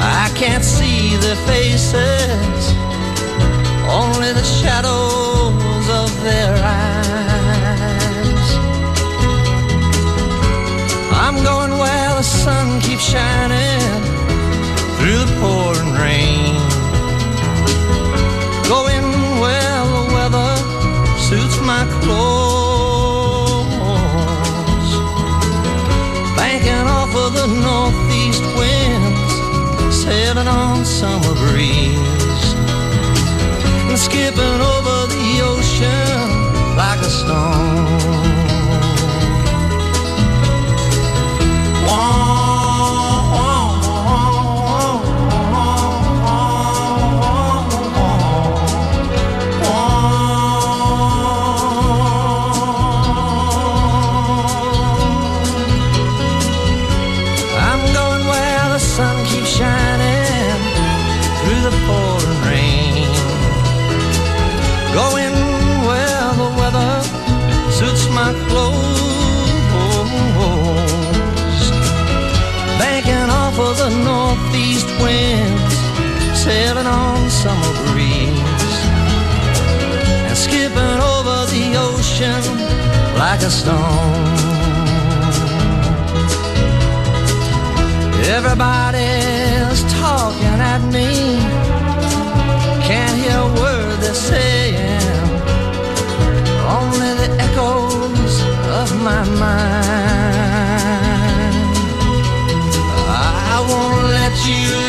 I can't see their faces, only the shadows of their eyes. I'm going where the sun keeps shining through the pouring rain. Sailing on summer breeze. And skipping over at me. Can't hear a word they're saying. Only the echoes of my mind. I won't let you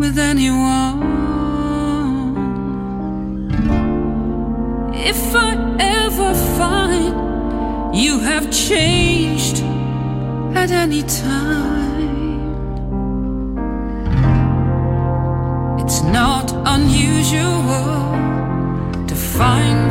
with anyone. If I ever find you have changed at any time, it's not unusual to find.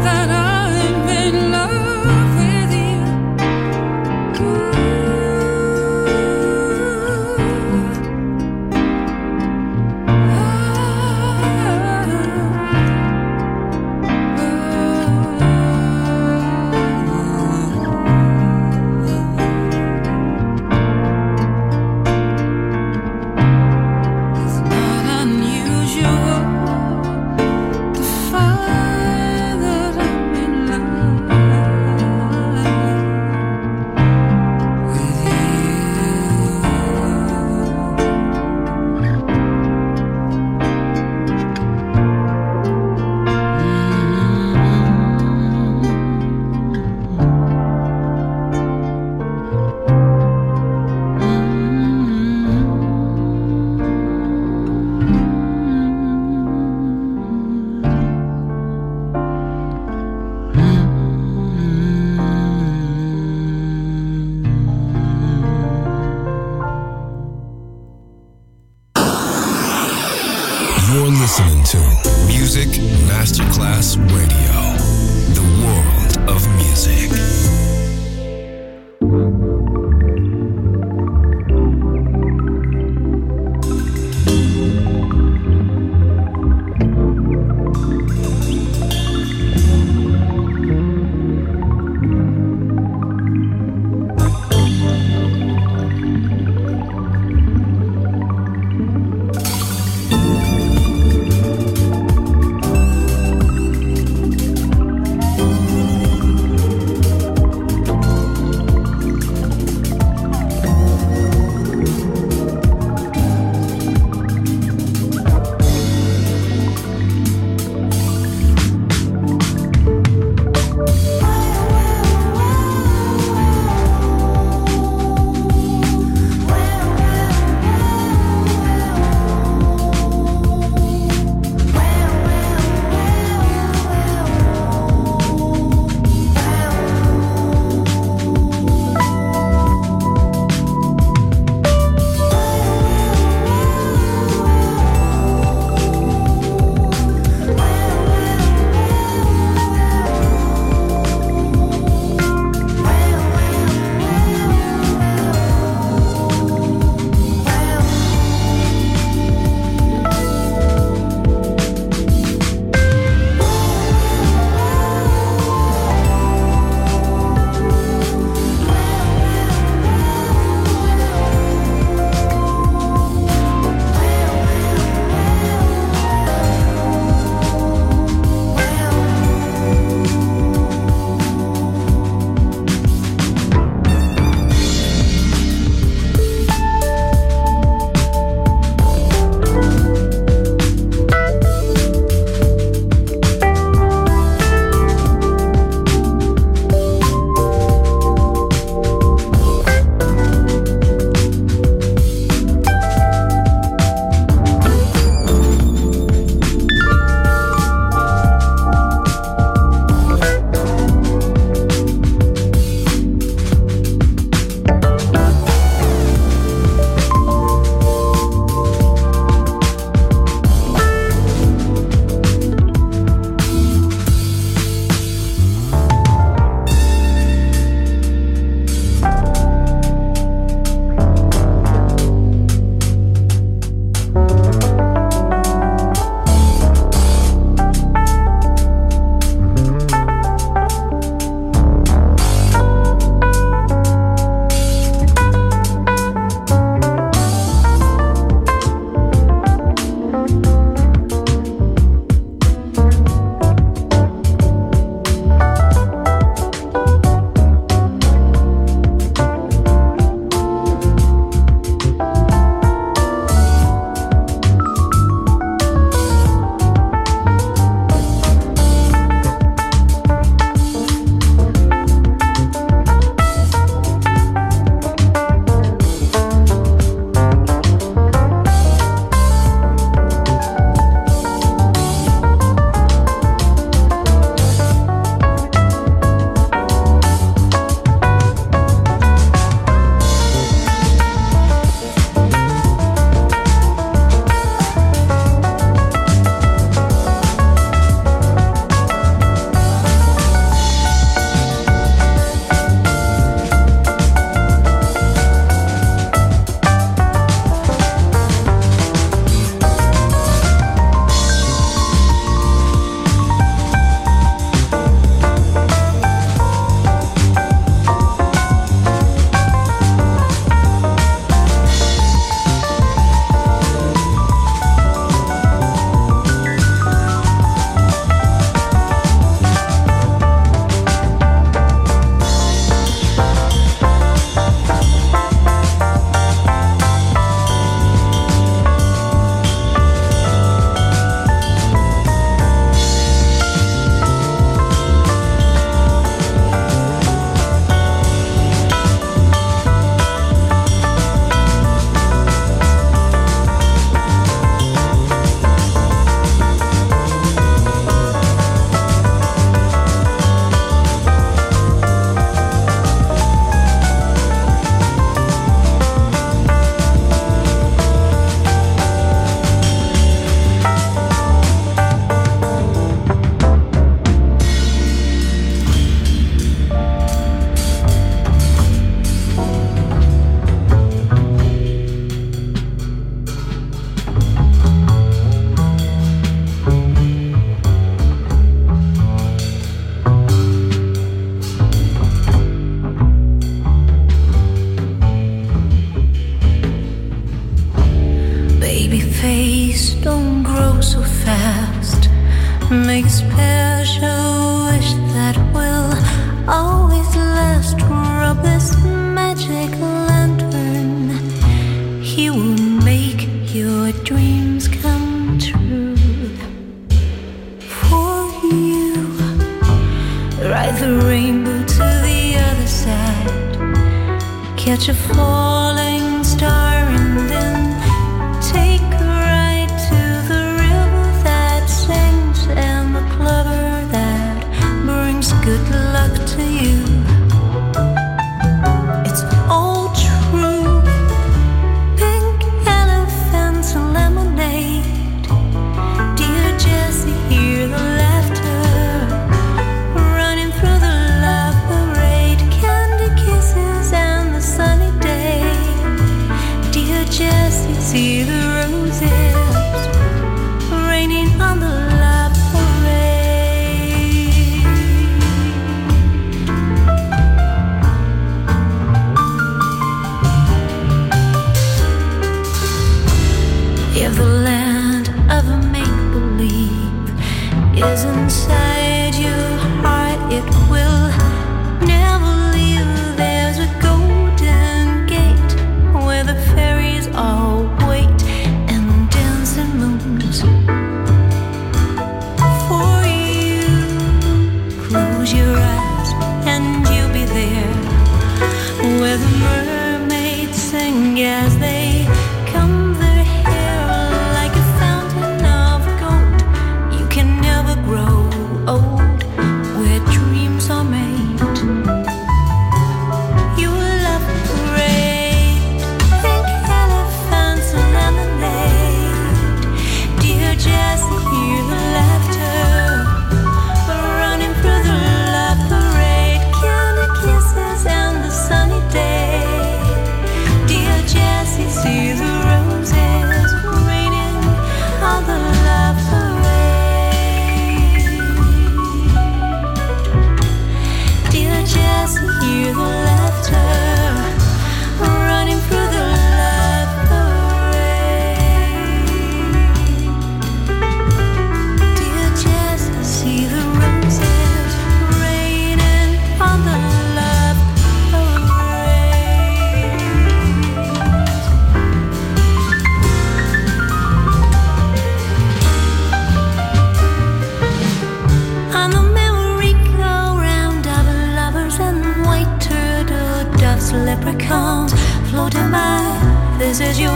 leprechauns floating by. This is your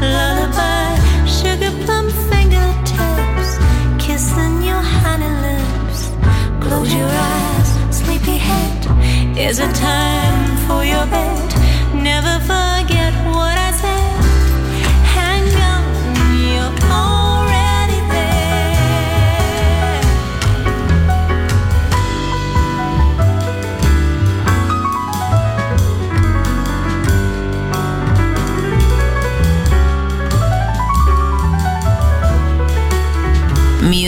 lullaby. Sugar plum fingertips kissing your honey lips. Close your eyes, sleepy head. Is it time?